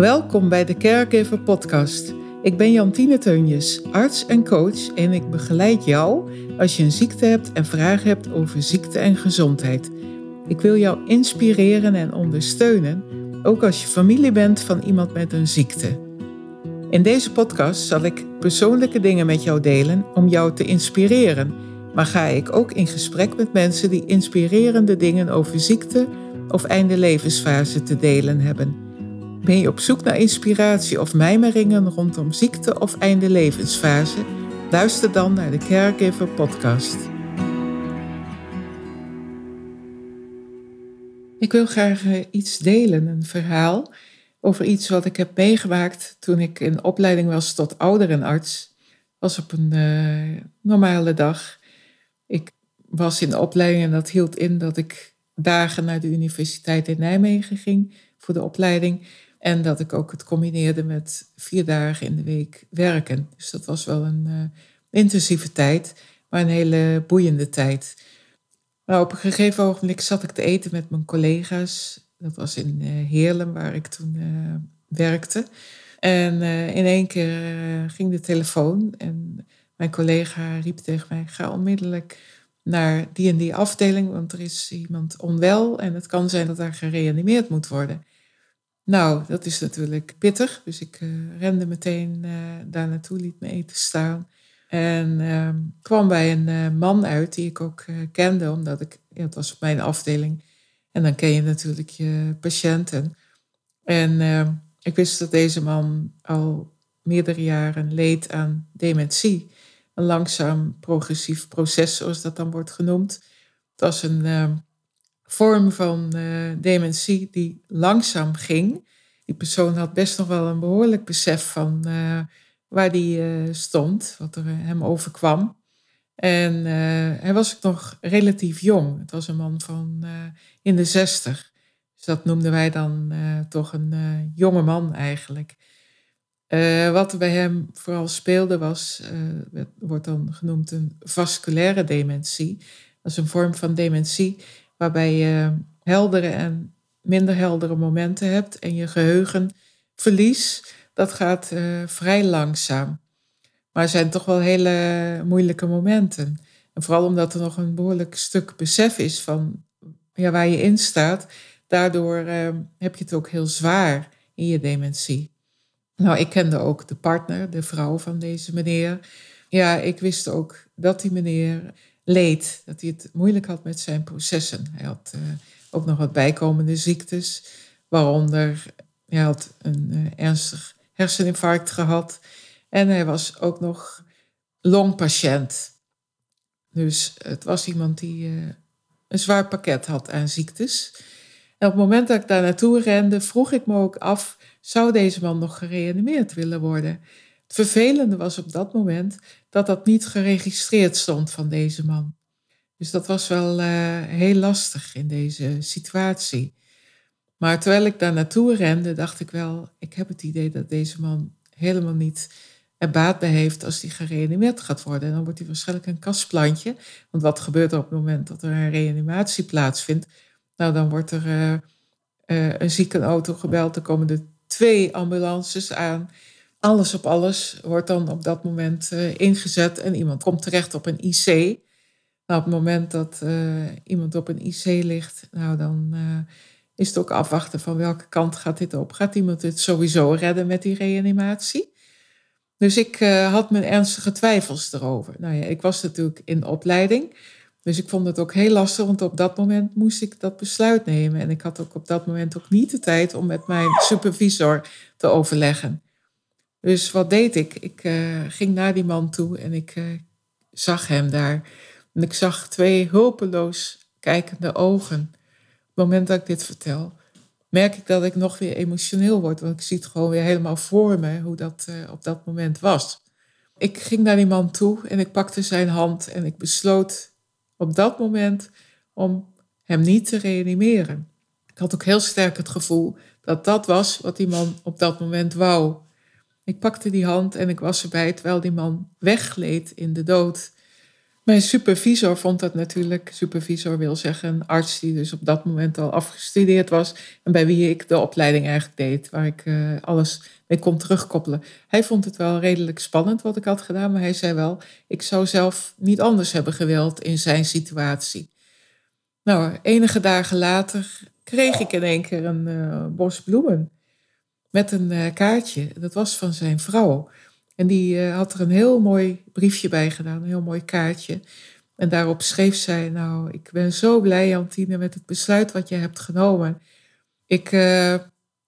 Welkom bij de Caregiver Podcast. Ik ben Jantine Teunjes, arts en coach en ik begeleid jou als je een ziekte hebt en vragen hebt over ziekte en gezondheid. Ik wil jou inspireren en ondersteunen, ook als je familie bent van iemand met een ziekte. In deze podcast zal ik persoonlijke dingen met jou delen om jou te inspireren, maar ga ik ook in gesprek met mensen die inspirerende dingen over ziekte of einde levensfase te delen hebben. Ben je op zoek naar inspiratie of mijmeringen rondom ziekte of einde levensfase? Luister dan naar de Caregiver podcast. Ik wil graag eh, iets delen, een verhaal over iets wat ik heb meegemaakt toen ik in opleiding was tot ouderenarts. was op een uh, normale dag. Ik was in de opleiding en dat hield in dat ik dagen naar de Universiteit in Nijmegen ging voor de opleiding. En dat ik ook het combineerde met vier dagen in de week werken. Dus dat was wel een uh, intensieve tijd, maar een hele boeiende tijd. Nou, op een gegeven ogenblik zat ik te eten met mijn collega's. Dat was in uh, Heerlen, waar ik toen uh, werkte. En in één keer ging de telefoon en mijn collega riep tegen mij: ga onmiddellijk naar die en die afdeling, want er is iemand onwel en het kan zijn dat daar gereanimeerd moet worden. Nou, dat is natuurlijk pittig. Dus ik uh, rende meteen uh, daar naartoe, liet me eten staan. En uh, kwam bij een uh, man uit die ik ook kende, omdat ik, ja, het was op mijn afdeling. En dan ken je natuurlijk je patiënten. En ehm, ik wist dat deze man al meerdere jaren leed aan dementie. Een langzaam progressief proces, zoals dat dan wordt genoemd. Het was een ehm, vorm van uh, dementie die langzaam ging. Die persoon had best nog wel een behoorlijk besef van uh, waar die uh, stond, wat er hem overkwam. En hij was ook nog relatief jong. Het was een man van in de zestig. Dus dat noemden wij dan toch een jonge man eigenlijk. wat er bij hem vooral speelde was, wordt dan genoemd een vasculaire dementie. Dat is een vorm van dementie waarbij je heldere en minder heldere momenten hebt en je geheugenverlies, dat gaat uh, vrij langzaam. Maar er zijn toch wel hele moeilijke momenten. En vooral omdat er nog een behoorlijk stuk besef is van ja, waar je in staat. Daardoor uh, heb je het ook heel zwaar in je dementie. Nou, ik kende ook de partner, de vrouw van deze meneer. Ja, ik wist ook dat die meneer leed. Dat hij het moeilijk had met zijn processen. Hij had uh, ook nog wat bijkomende ziektes, waaronder hij had een uh, ernstig herseninfarct gehad. En hij was ook nog longpatiënt. Dus het was iemand die uh, een zwaar pakket had aan ziektes. En op het moment dat ik daar naartoe rende, vroeg ik me ook af: zou deze man nog gereanimeerd willen worden? Vervelende was op dat moment dat dat niet geregistreerd stond van deze man. Dus dat was wel uh, heel lastig in deze situatie. Maar terwijl ik daar naartoe rende, dacht ik wel, ik heb het idee dat deze man helemaal niet er baat bij heeft als hij gereanimeerd gaat worden. En dan wordt hij waarschijnlijk een kastplantje. Want wat gebeurt er op het moment dat er een reanimatie plaatsvindt? Nou, dan wordt er uh, uh, een ziekenauto gebeld, er komen er twee ambulances aan alles op alles wordt dan op dat moment uh, ingezet en iemand komt terecht op een IC. Nou, op het moment dat uh, iemand op een IC ligt, nou dan uh, is het ook afwachten van welke kant gaat dit op. Gaat iemand het sowieso redden met die reanimatie? Dus ik had mijn ernstige twijfels erover. Nou ja, ik was natuurlijk in opleiding. Dus ik vond het ook heel lastig, want op dat moment moest ik dat besluit nemen. En ik had ook op dat moment ook niet de tijd om met mijn supervisor te overleggen. Dus wat deed ik? Ik uh, ging naar die man toe en ik uh, zag hem daar. En ik zag twee hulpeloos kijkende ogen. Op het moment dat ik dit vertel, merk ik dat ik nog weer emotioneel word. Want ik zie het gewoon weer helemaal voor me hoe dat uh, op dat moment was. Ik ging naar die man toe en ik pakte zijn hand en ik besloot op dat moment om hem niet te reanimeren. Ik had ook heel sterk het gevoel dat dat was wat die man op dat moment wou. Ik pakte die hand en ik was erbij terwijl die man weggleed in de dood. Mijn supervisor vond dat natuurlijk, supervisor wil zeggen een arts die dus op dat moment al afgestudeerd was en bij wie ik de opleiding eigenlijk deed, waar ik uh, alles mee kon terugkoppelen. Hij vond het wel redelijk spannend wat ik had gedaan, maar hij zei wel, ik zou zelf niet anders hebben gewild in zijn situatie. Nou, enige dagen later kreeg ik in één keer een uh, bos bloemen met een uh, kaartje. Dat was van zijn vrouw. En die uh, had er een heel mooi briefje bij gedaan, een heel mooi kaartje. En daarop schreef zij, nou, ik ben zo blij, Jantine, met het besluit wat je hebt genomen. Ik uh,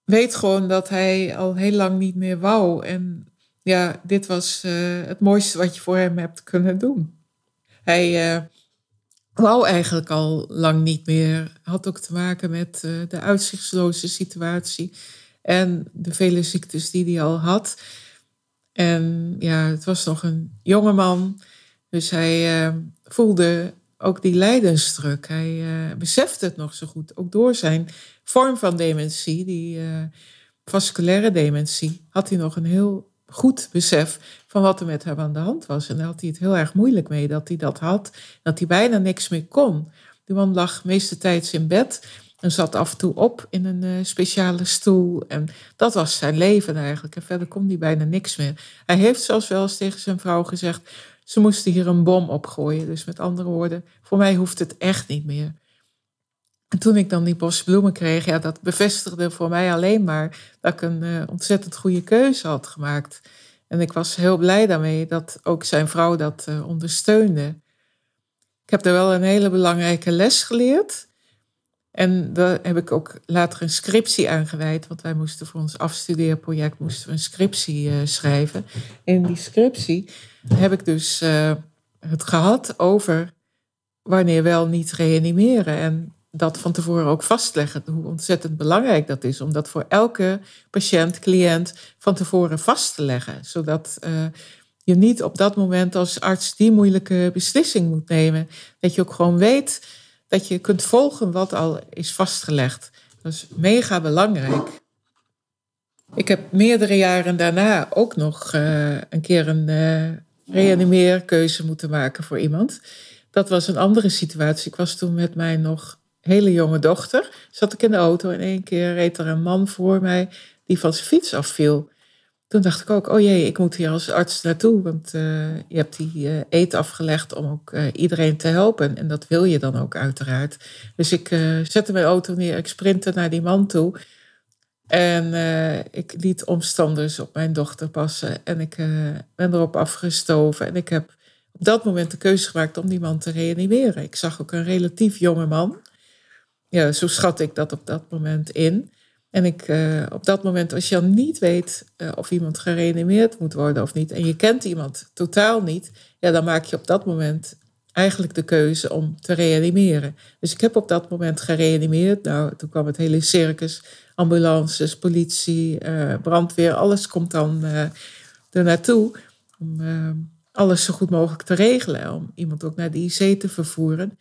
weet gewoon dat hij al heel lang niet meer wou. En ja, dit was het mooiste wat je voor hem hebt kunnen doen. Hij wou eigenlijk al lang niet meer. Had ook te maken met de uitzichtsloze situatie en de vele ziektes die hij al had. En ja, het was nog een jonge man. Dus hij uh, voelde ook die lijdensdruk. Hij uh, besefte het nog zo goed. Ook door zijn vorm van dementie, die uh, vasculaire dementie, had hij nog een heel goed besef van wat er met hem aan de hand was. En daar had hij het heel erg moeilijk mee dat hij dat had. Dat hij bijna niks meer kon. Die man lag meeste tijds in bed. En zat af en toe op in een uh, speciale stoel. En dat was zijn leven eigenlijk. En verder kon hij bijna niks meer. Hij heeft zelfs wel eens tegen zijn vrouw gezegd... ze moesten hier een bom opgooien. Dus met andere woorden, voor mij hoeft het echt niet meer. En toen ik dan die bos bloemen kreeg... ja, dat bevestigde voor mij alleen maar... dat ik een uh, ontzettend goede keuze had gemaakt. En ik was heel blij daarmee dat ook zijn vrouw dat uh, ondersteunde. Ik heb er wel een hele belangrijke les geleerd... En daar heb ik ook later een scriptie aan gewijd, want wij moesten voor ons afstudeerproject moesten we een scriptie uh, schrijven. In die scriptie heb ik dus uh, het gehad over wanneer wel niet reanimeren. En dat van tevoren ook vastleggen, hoe ontzettend belangrijk dat is. Om dat voor elke patiënt, cliënt van tevoren vast te leggen. Zodat uh, je niet op dat moment als arts die moeilijke beslissing moet nemen. Dat je ook gewoon weet dat je kunt volgen wat al is vastgelegd. Dat is mega belangrijk. Ik heb meerdere jaren daarna ook nog uh, een keer een uh, reanimeerkeuze moeten maken voor iemand. Dat was een andere situatie. Ik was toen met mijn nog hele jonge dochter. Zat ik in de auto en één keer reed er een man voor mij die van zijn fiets afviel toen dacht ik ook, oh jee, ik moet hier als arts naartoe. Want uh, je hebt die uh, eet afgelegd om ook uh, iedereen te helpen. En dat wil je dan ook uiteraard. Dus ik zette mijn auto neer, ik sprintte naar die man toe. En ik liet omstanders op mijn dochter passen. En ik ben erop afgestoven. En ik heb op dat moment de keuze gemaakt om die man te reanimeren. Ik zag ook een relatief jonge man. Ja, zo schat ik dat op dat moment in. En ik, uh, op dat moment, als je niet weet uh, of iemand gereanimeerd moet worden of niet, en je kent iemand totaal niet, ja, dan maak je op dat moment eigenlijk de keuze om te reanimeren. Dus ik heb op dat moment gereanimeerd. Nou, toen kwam het hele circus, ambulances, politie, uh, brandweer, alles komt dan er naartoe om alles zo goed mogelijk te regelen, om iemand ook naar de IC te vervoeren.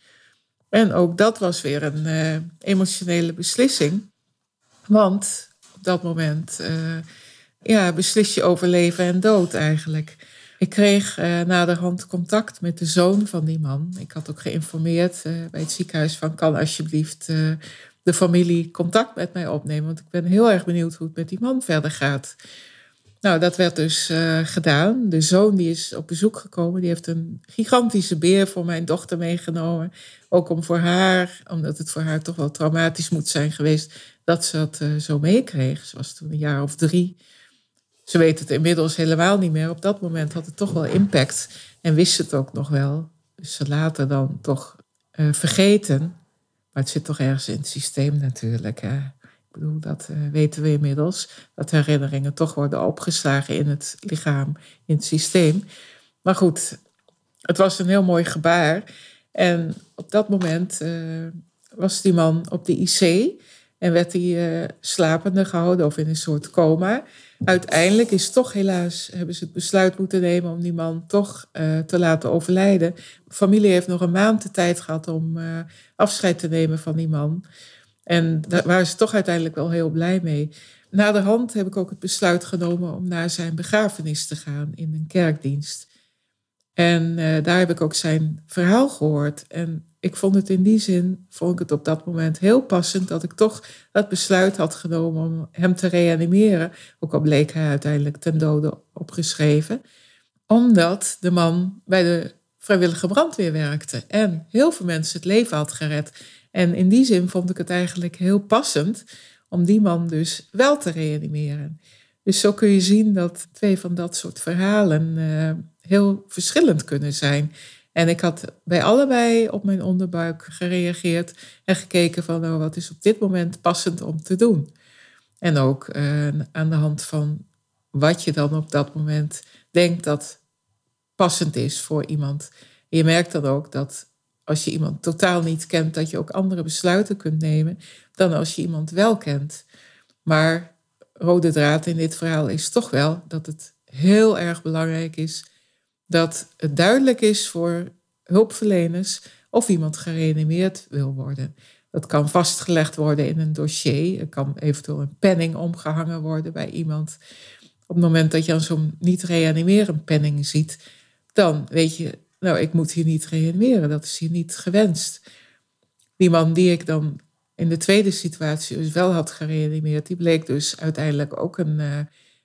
En ook dat was weer een emotionele beslissing. Want op dat moment uh, ja, beslis je over leven en dood eigenlijk. Ik kreeg uh, naderhand contact met de zoon van die man. Ik had ook geïnformeerd uh, bij het ziekenhuis van kan alsjeblieft de familie contact met mij opnemen. Want ik ben heel erg benieuwd hoe het met die man verder gaat. Nou, dat werd dus gedaan. De zoon die is op bezoek gekomen, die heeft een gigantische beer voor mijn dochter meegenomen. Ook om voor haar, omdat het voor haar toch wel traumatisch moet zijn geweest, dat ze dat uh, zo meekreeg. Ze was toen een jaar of drie. Ze weet het inmiddels helemaal niet meer. Op dat moment had het toch wel impact en wist het ook nog wel. Dus ze later dan toch uh, vergeten. Maar het zit toch ergens in het systeem natuurlijk. Hè? Ik bedoel, dat uh, weten we inmiddels. Dat herinneringen toch worden opgeslagen in het lichaam, in het systeem. Maar goed, het was een heel mooi gebaar. En op dat moment uh, was die man op de IC. En werd hij uh, slapende gehouden of in een soort coma. Uiteindelijk is toch helaas, hebben ze het besluit moeten nemen om die man toch uh, te laten overlijden. De familie heeft nog een maand de tijd gehad om afscheid te nemen van die man. En daar waren ze toch uiteindelijk wel heel blij mee. Na de hand heb ik ook het besluit genomen om naar zijn begrafenis te gaan in een kerkdienst. En uh, daar heb ik ook zijn verhaal gehoord. En ik vond het in die zin, vond ik het op dat moment heel passend dat ik toch dat besluit had genomen om hem te reanimeren. Ook al bleek hij uiteindelijk ten dode opgeschreven. Omdat de man bij de vrijwillige brandweer werkte en heel veel mensen het leven had gered. En in die zin vond ik het eigenlijk heel passend om die man dus wel te reanimeren. Dus zo kun je zien dat twee van dat soort verhalen uh, heel verschillend kunnen zijn. En ik had bij allebei op mijn onderbuik gereageerd en gekeken van nou, wat is op dit moment passend om te doen. En ook uh, aan de hand van wat je dan op dat moment denkt dat passend is voor iemand. Je merkt dan ook dat als je iemand totaal niet kent, dat je ook andere besluiten kunt nemen dan als je iemand wel kent. Maar rode draad in dit verhaal is toch wel dat het heel erg belangrijk is dat het duidelijk is voor hulpverleners of iemand gereanimeerd wil worden. Dat kan vastgelegd worden in een dossier. Er kan eventueel een penning omgehangen worden bij iemand. Op het moment dat je dan zo'n niet reanimeren penning ziet, dan weet je, nou, ik moet hier niet reanimeren. Dat is hier niet gewenst. Die man die ik dan in de tweede situatie dus wel had gereanimeerd, die bleek dus uiteindelijk ook een uh,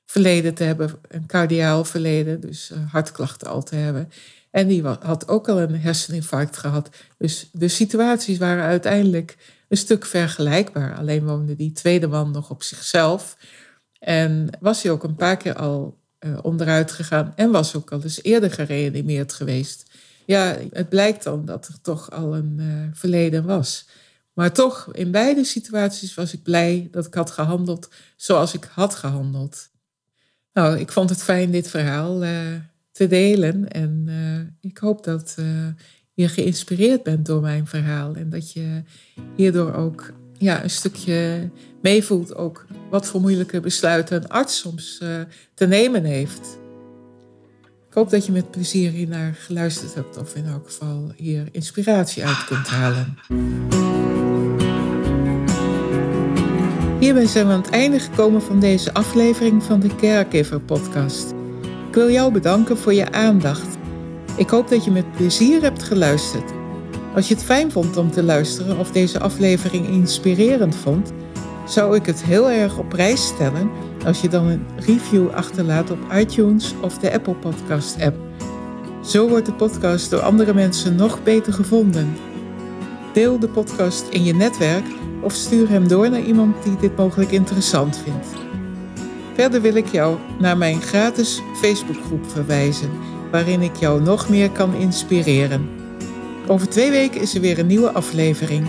verleden te hebben, een cardiaal verleden, dus uh, hartklachten al te hebben. En die had ook al een herseninfarct gehad. Dus de situaties waren uiteindelijk een stuk vergelijkbaar. Alleen woonde die tweede man nog op zichzelf. En was hij ook een paar keer al uh, onderuit gegaan en was ook al eens eerder gereanimeerd geweest. Ja, het blijkt dan dat er toch al een uh, verleden was. Maar toch, in beide situaties was ik blij dat ik had gehandeld zoals ik had gehandeld. Nou, ik vond het fijn dit verhaal uh, te delen. En uh, ik hoop dat uh, je geïnspireerd bent door mijn verhaal. En dat je hierdoor ook ja, een stukje meevoelt. Ook wat voor moeilijke besluiten een arts soms te nemen heeft. Ik hoop dat je met plezier hier naar geluisterd hebt. Of in elk geval hier inspiratie uit kunt halen. Hierbij zijn we aan het einde gekomen van deze aflevering van de Caregiver Podcast. Ik wil jou bedanken voor je aandacht. Ik hoop dat je met plezier hebt geluisterd. Als je het fijn vond om te luisteren of deze aflevering inspirerend vond, zou ik het heel erg op prijs stellen als je dan een review achterlaat op iTunes of de Apple Podcast app. Zo wordt de podcast door andere mensen nog beter gevonden. Deel de podcast in je netwerk of stuur hem door naar iemand die dit mogelijk interessant vindt. Verder wil ik jou naar mijn gratis Facebookgroep verwijzen, waarin ik jou nog meer kan inspireren. Over twee weken is er weer een nieuwe aflevering.